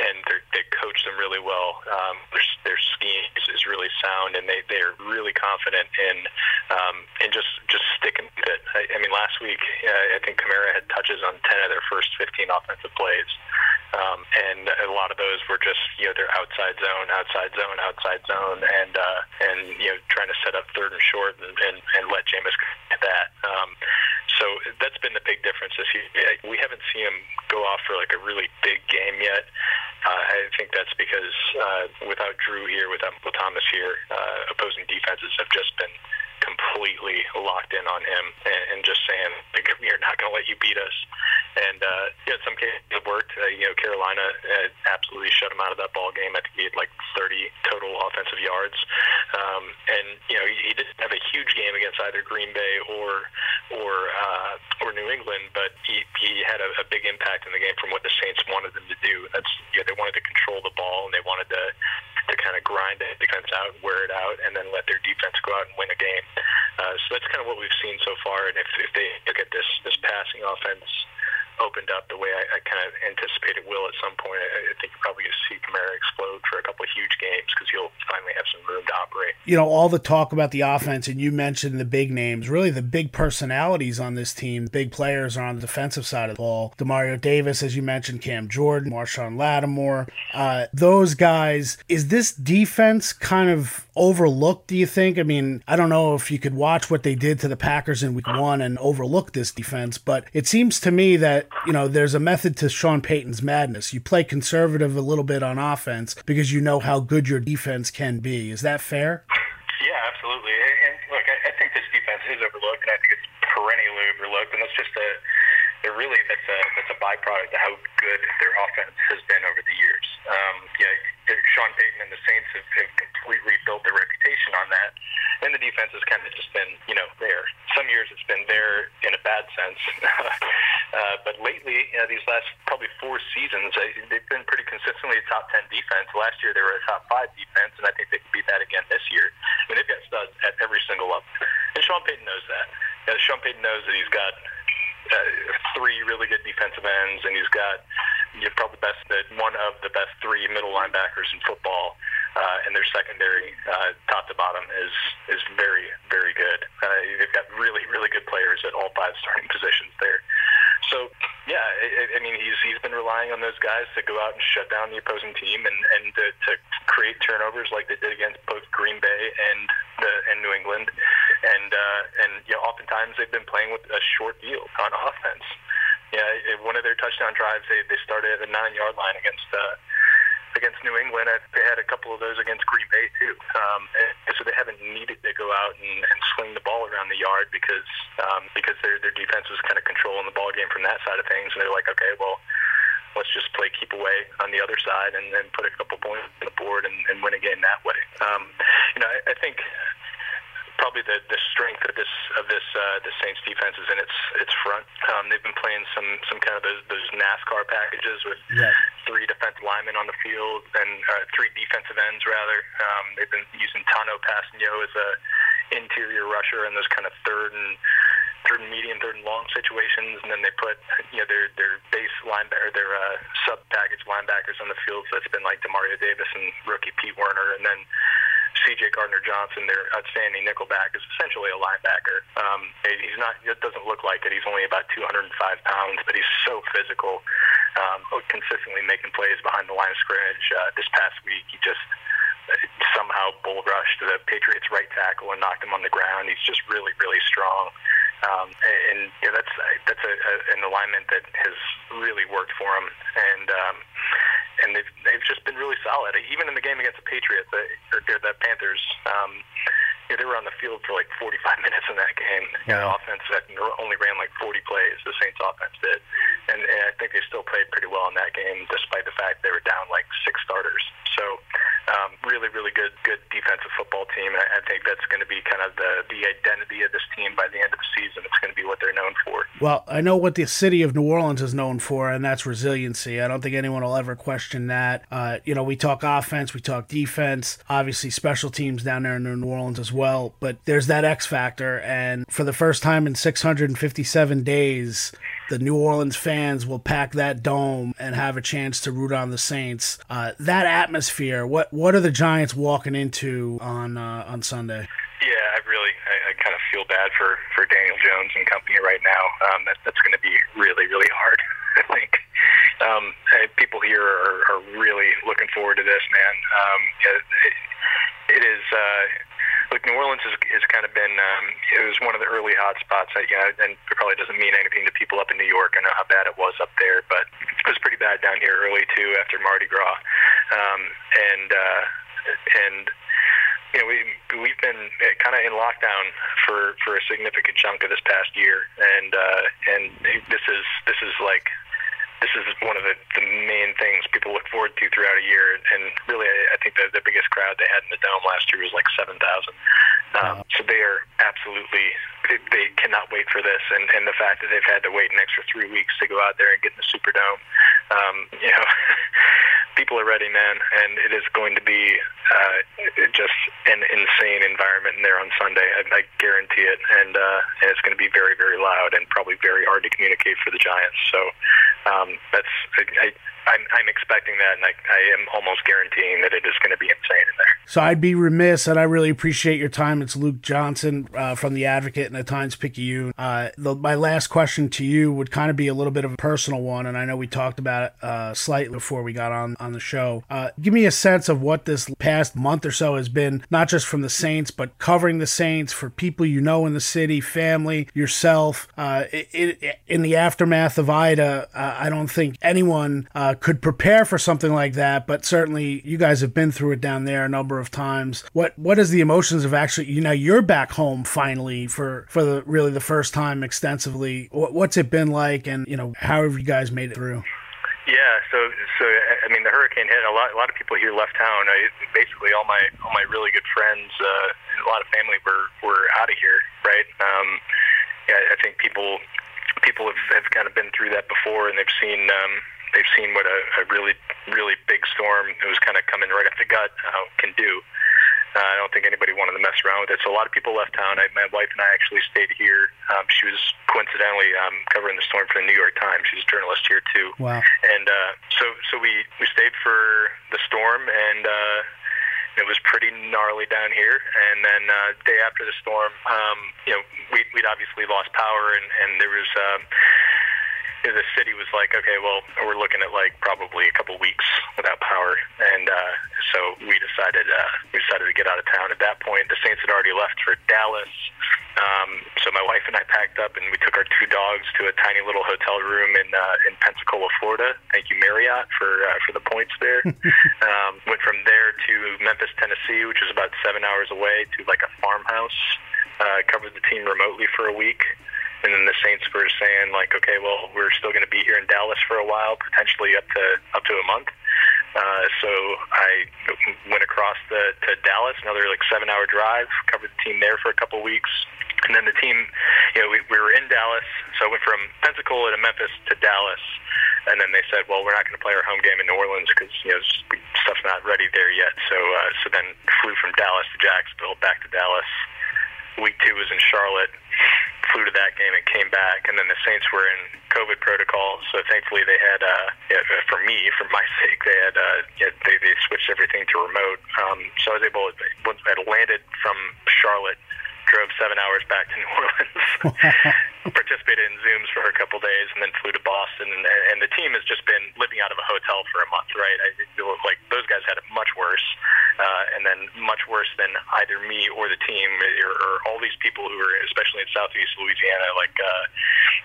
and they coach them really well. Um, their their scheme is, is really sound, and they they're really confident in um, in just just sticking with it. I, I mean, last week uh, I think Kamara had touches on ten of their first 15 offensive plays. Um, and a lot of those were just you know their outside zone, outside zone, outside zone, and uh, and you know trying to set up third and short and, and, and let Jameis get that. Um, so that's been the big difference this year. We haven't seen him go off for like a really big game yet. Uh, I think that's because uh, without Drew here, without Thomas here, uh, opposing defenses have just been completely locked in on him and, and just saying, like, "We're not going to let you beat us." And uh, yeah, in some cases it worked. Uh, you know, Carolina uh, absolutely shut him out of that ball game. I think he had like 30 total offensive yards. Um, and you know, he, he didn't have a huge game against either Green Bay or or uh, or New England, but he he had a, a big impact in the game from what the Saints wanted them to do. That's yeah, they wanted to control the ball and they wanted to to kind of grind the defense out, wear it out, and then let their defense go out and win a game. Uh, so that's kind of what we've seen so far. And if, if they look at this this passing offense opened up the way I, I kind of anticipate it will at some point, I, I think you're probably see Kamara explode for a couple of huge games because he'll finally have some room to operate. You know, all the talk about the offense, and you mentioned the big names, really the big personalities on this team, big players are on the defensive side of the ball. Demario Davis, as you mentioned, Cam Jordan, Marshon Lattimore, uh, those guys. Is this defense kind of overlooked, do you think? I mean, I don't know if you could watch what they did to the Packers in week one and overlook this defense, but it seems to me that, you know, there's a method to Sean Payton's madness. You play conservative a little bit on offense because you know how good your defense can be. Is that fair? Yeah, absolutely. And look, I, think this defense is overlooked, and I think it's perennially overlooked, and that's just a, it really that's a that's a byproduct of how good their offense has been over the years. Um, yeah, Sean Payton and the Saints have, have completely built their reputation on that, and the defense has kind of just been you know there. Some years it's been there in a bad sense, *laughs* uh, but lately, you know, these last probably four seasons, they've been pretty consistently a top ten defense. Last year they were a top five defense, and I think they can beat that again this year. I mean, they've got studs at every single level, and Sean Payton knows that. Know, Sean Payton knows that he's got uh, three really good defensive ends, and he's got you know, probably best one of the best three middle linebackers in football. Uh, and their secondary, uh, top to bottom, is is very very good. Uh, they've got really really good players at all five starting positions there. So yeah, I, I mean he's he's been relying on those guys to go out and shut down the opposing team and and to, to create turnovers like they did against both Green Bay and the and New England, and uh, and you know oftentimes they've been playing with a short field on offense. Yeah, one of their touchdown drives, they they started at the nine yard line against. Uh, against New England. They had a couple of those against Green Bay too. Um, and so they haven't needed to go out and, and swing the ball around the yard because um, because their their defense was kind of controlling the ball game from that side of things. And they're like, okay, well, let's just play keep away on the other side and, and put a couple points on the board and, and win a game that way. Um, you know, I, I think probably the, the strength of this of this uh, the Saints defense is in its its front. Um, they've been playing some some kind of those, those NASCAR packages with Yeah. three defensive linemen on the field and uh, three defensive ends rather. Um, they've been using Tanoh Kpassagnon as a interior rusher in those kind of third and third and medium, third and long situations, and then they put you know their their base linebacker, their uh, sub package linebackers on the field. So it's been like Demario Davis and rookie Pete Werner, and then C.J. Gardner Johnson, their outstanding nickelback, is essentially a linebacker. Um, he's not. It doesn't look like it. He's only about 205 pounds, but he's so physical, um, consistently making plays behind the line of scrimmage. Uh, this past week, he just uh, somehow bull rushed the Patriots' right tackle and knocked him on the ground. He's just really, really strong. Um, and and yeah, that's that's a, a, an alignment that has really worked for him, and um, and they've they've just been really solid. Even in the game against the Patriots, the, or the Panthers, um, yeah, they were on the field for like 45 *laughs* minutes in that game. You know, offense that only ran like 40 plays. The Saints offense did, and, and I think they still played pretty well in that game, despite the fact they were down like six starters. So, um, really, really good, good defensive football team. And I, I think that's going to be kind of the the identity of this team by the end of the season. It's going to be what they're known for. Well, I know what the city of New Orleans is known for, and that's resiliency. I don't think anyone will ever question that. Uh, you know, we talk offense, we talk defense, obviously special teams down there in New Orleans as well, but there's that X factor. And for the first time in 657 days, the New Orleans fans will pack that dome and have a chance to root on the Saints. Uh, that atmosphere, what what are the Giants walking into on uh, on Sunday? Yeah, I really, I, I kind of feel bad for for Daniel Jones and company right now. Um, that, that's going to be really, really hard. *laughs* I think um, people here are, are really looking forward to this, man. Um, it, it is. Uh, Look, New Orleans has, has kind of been, um, it was one of the early hot spots. That, you know, and it probably doesn't mean anything to people up in New York. I know how bad it was up there, but it was pretty bad down here early, too, after Mardi Gras. Um, and, uh, and, you know, we we've been kind of in lockdown for for a significant chunk of this past year, and uh, and this is this is like this is one of the, the main things people look forward to throughout a year. And really, I, I think the, the biggest crowd they had in the dome last year was like 7,000. Um, so they are absolutely, they, they cannot wait for this. And, and the fact that they've had to wait an extra three weeks to go out there and get in the Superdome, um, you know, *laughs* people are ready, man. And it is going to be uh, just an insane environment in there on Sunday. I, I guarantee it. And, uh, and it's going to be very, very loud and probably very hard to communicate for the Giants. So um, that's I, I'm, I'm expecting that, and I, I am almost guaranteeing that it is going to be insane in there. So I'd be remiss, and I really appreciate your time. It's Luke Johnson uh, from the Advocate and the Times Picayune. Uh, the, my last question to you would kind of be a little bit of a personal one, and I know we talked about it uh, slightly before we got on on the show. Uh, give me a sense of what this past month or so has been, not just from the Saints, but covering the Saints for people you know in the city, family, yourself. Uh, it, it, in the aftermath of Ida, uh, I don't think anyone uh, could prepare for something like that, but certainly you guys have been through it down there a number of times. What what is the emotions of actually you know you're back home finally for for the really the first time extensively. What, what's it been like, and you know how have you guys made it through? Yeah, so so I mean the hurricane hit a lot. A lot of people here left town. I, basically, all my all my really good friends, uh, and a lot of family were were out of here. Right. Um, yeah, I think people people have, have kind of been through that before, and they've seen um, they've seen what a, a really really big storm that was kind of coming right up the gut uh, can do. Uh, I don't think anybody wanted to mess around with it. So a lot of people left town. I, my wife and I actually stayed here. Um, she was coincidentally um, covering the storm for the New York Times. She's a journalist here too. Wow. And uh, so so we we stayed for the storm and. Uh, it was pretty gnarly down here, and then uh, day after the storm, um, you know, we, we'd obviously lost power, and, and there was um, the city was like, okay, well, we're looking at like probably a couple weeks without power, and uh, so we decided uh, we decided to get out of town. At that point, the Saints had already left for Dallas, um, so my wife and I packed up and we took our two dogs to a tiny little hotel room in uh, in Pensacola, Florida. Thank you, Marriott, for uh, for the points there. *laughs* um, went from there to Memphis, Tennessee, which is about seven hours away, to like a farmhouse. Uh, covered the team remotely for a week and then the Saints were saying like, okay, well, we're still going to be here in Dallas for a while, potentially up to up to a month. Uh, so I went across the, to Dallas, another like seven hour drive, covered the team there for a couple weeks. And then the team, you know, we, we were in Dallas, so I went from Pensacola to Memphis to Dallas, and then they said, well, we're not going to play our home game in New Orleans because you know stuff's not ready there yet. So uh, so then flew from Dallas to Jacksonville, back to Dallas. Week two was in Charlotte. Flew to that game and came back, and then the Saints were in COVID protocol. So thankfully, they had, uh, for me, for my *laughs* sake, they had, uh, they, they switched everything to remote. Um, so I was able, once I landed from Charlotte, drove seven hours back to New *laughs* Orleans, *laughs* participated in Zooms for a couple days, and then flew to Boston. And, and the team has just been living out of a hotel for a month, right? I like those guys had it much worse, uh, and then much worse than either me or the team or, or all these people who are, especially in Southeast Louisiana, like uh,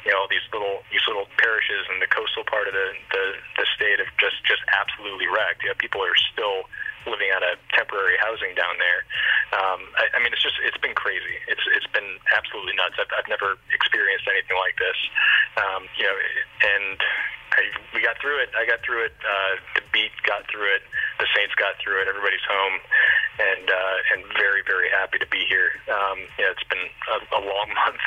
you know, all these little these little parishes in the coastal part of the the, the state have just just absolutely wrecked. You know, people are still living out of temporary housing down there. Um, I, I mean, it's just it's been crazy. It's it's been absolutely nuts. I've, I've never experienced anything like this. Um, you know, and I, we got through it. I got through it. Uh, the beat got through it. The Saints got through it. Everybody's home, and uh, and very very happy to be here. Um, yeah, it's been a, a long *laughs* month,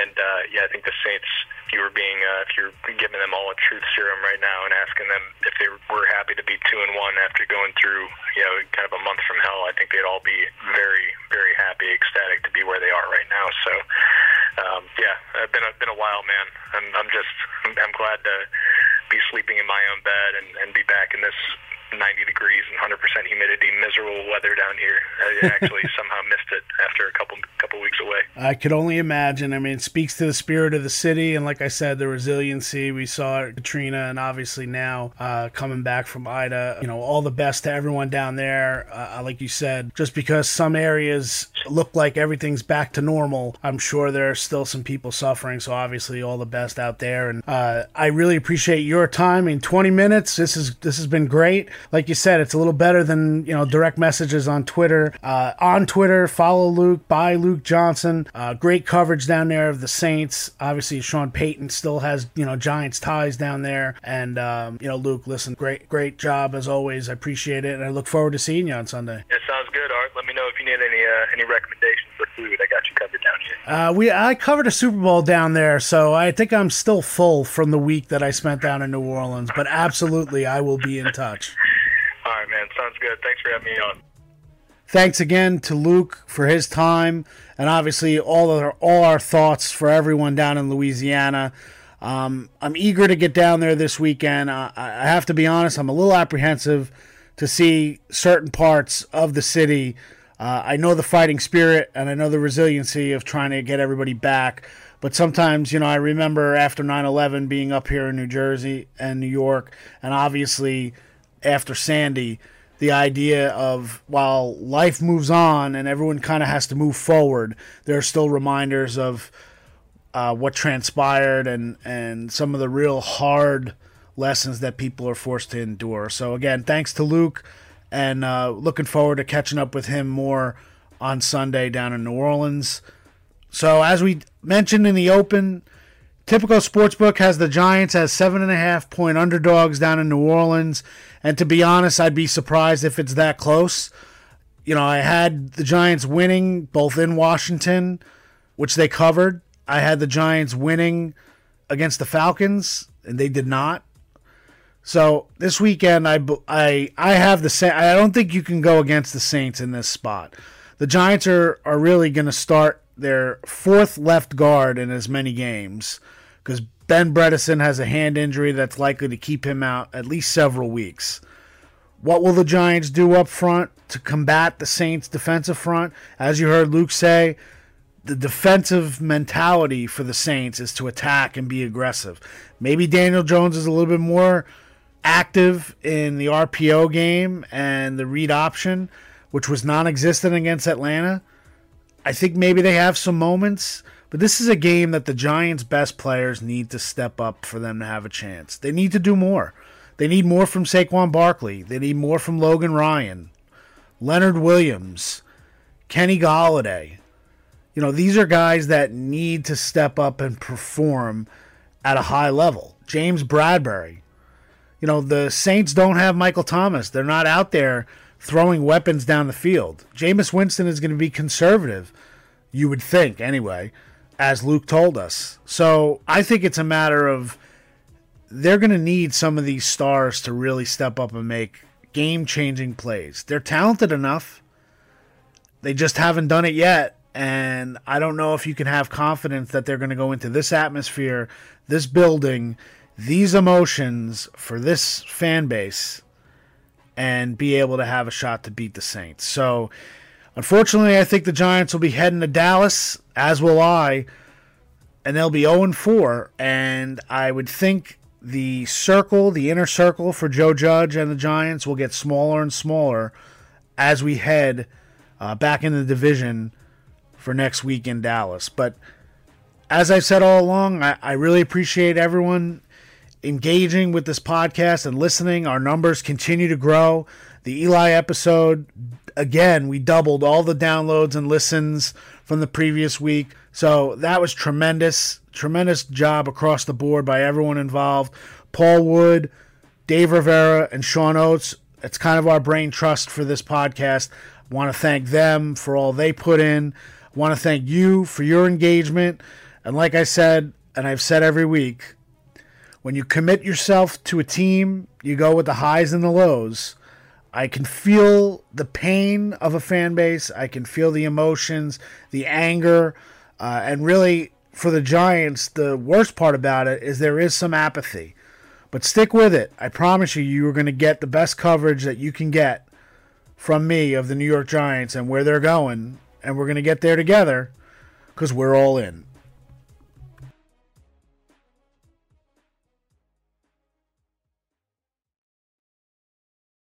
and uh, yeah, I think the Saints. You were being, uh, if you're giving them all a truth serum right now and asking them if they were happy to be two and one after going through, you know, kind of a month from hell, I think they'd all be very very happy, ecstatic to be where they are right now. So, um, yeah, it's been a, been a while, man. I'm, I'm just I'm glad to be sleeping in my own bed and, and be back in this 90 degrees and 100% humidity, miserable weather down here. I *laughs* actually somehow missed it after a couple couple weeks away. I could only imagine. I mean, it speaks to the spirit of the city, and like I said, the resiliency we saw Katrina, and obviously now uh, coming back from Ida. You know, all the best to everyone down there. Uh, like you said, just because some areas look like everything's back to normal, I'm sure there are still some people suffering. So obviously, all the best out there, and uh, I really appreciate your time. In 20 minutes, this is this has been great like you said, it's a little better than you know direct messages on Twitter. Uh, on Twitter, follow Luke buy Luke Johnson. Uh, great coverage down there of the Saints. Obviously, Sean Payton still has you know Giants ties down there, and um, you know Luke, listen, great great job as always. I appreciate it, and I look forward to seeing you on Sunday. It sounds good, Art. Let me know if you need any uh, any recommendations for food. I got you covered down here. Uh, we I covered a Super Bowl down there, so I think I'm still full from the week that I spent down in New Orleans. But absolutely, I will be in touch. All right, man. Sounds good. Thanks for having me on. Thanks again to Luke for his time, and obviously all our all our thoughts for everyone down in Louisiana. Um, I'm eager to get down there this weekend. I, I have to be honest; I'm a little apprehensive to see certain parts of the city. Uh, I know the fighting spirit and I know the resiliency of trying to get everybody back. But sometimes, you know, I remember after 9 11 being up here in New Jersey and New York, and obviously after Sandy, the idea of while life moves on and everyone kind of has to move forward, there are still reminders of uh, what transpired and, and some of the real hard lessons that people are forced to endure. So, again, thanks to Luke and uh, looking forward to catching up with him more on Sunday down in New Orleans. So, as we mentioned in the open, Tipico Sportsbook has the Giants as seven and a half point underdogs down in New Orleans. And to be honest, I'd be surprised if it's that close. You know, I had the Giants winning both in Washington, which they covered. I had the Giants winning against the Falcons, and they did not. So this weekend, I, I, I have the same. I don't think you can go against the Saints in this spot. The Giants are, are really going to start their fourth left guard in as many games because Ben Bredeson has a hand injury that's likely to keep him out at least several weeks. What will the Giants do up front to combat the Saints' defensive front? As you heard Luke say, the defensive mentality for the Saints is to attack and be aggressive. Maybe Daniel Jones is a little bit more active in the RPO game and the read option, which was non existent against Atlanta. I think maybe they have some moments but this is a game that the Giants' best players need to step up for them to have a chance. They need to do more. They need more from Saquon Barkley. They need more from Logan Ryan, Leonard Williams, Kenny Golladay. You know, these are guys that need to step up and perform at a high level. James Bradberry. You know, the Saints don't have Michael Thomas. They're not out there throwing weapons down the field. Jameis Winston is going to be conservative, you would think, anyway. As Luke told us. So I think it's a matter of they're going to need some of these stars to really step up and make game changing plays. They're talented enough, they just haven't done it yet. And I don't know if you can have confidence that they're going to go into this atmosphere, this building, these emotions for this fan base and be able to have a shot to beat the Saints. So, unfortunately, I think the Giants will be heading to Dallas, as will I, and they'll be 0 4. And I would think the circle, the inner circle for Joe Judge and the Giants will get smaller and smaller as we head uh, back in the division for next week in Dallas. But as I've said all along, I, I really appreciate everyone engaging with this podcast and listening. Our numbers continue to grow. The Eli episode, again, we doubled all the downloads and listens from the previous week. So that was tremendous, tremendous job across the board by everyone involved. Paul Wood, Dave Rivera, and Sean Oates. It's kind of our brain trust for this podcast. I want to thank them for all they put in. I want to thank you for your engagement. And like I said, and I've said every week, when you commit yourself to a team, you go with the highs and the lows. I can feel the pain of a fan base. I can feel the emotions, the anger, uh, and really for the Giants, the worst part about it is there is some apathy. But stick with it. I promise you, you are going to get the best coverage that you can get from me of the New York Giants and where they're going. And we're going to get there together because we're all in.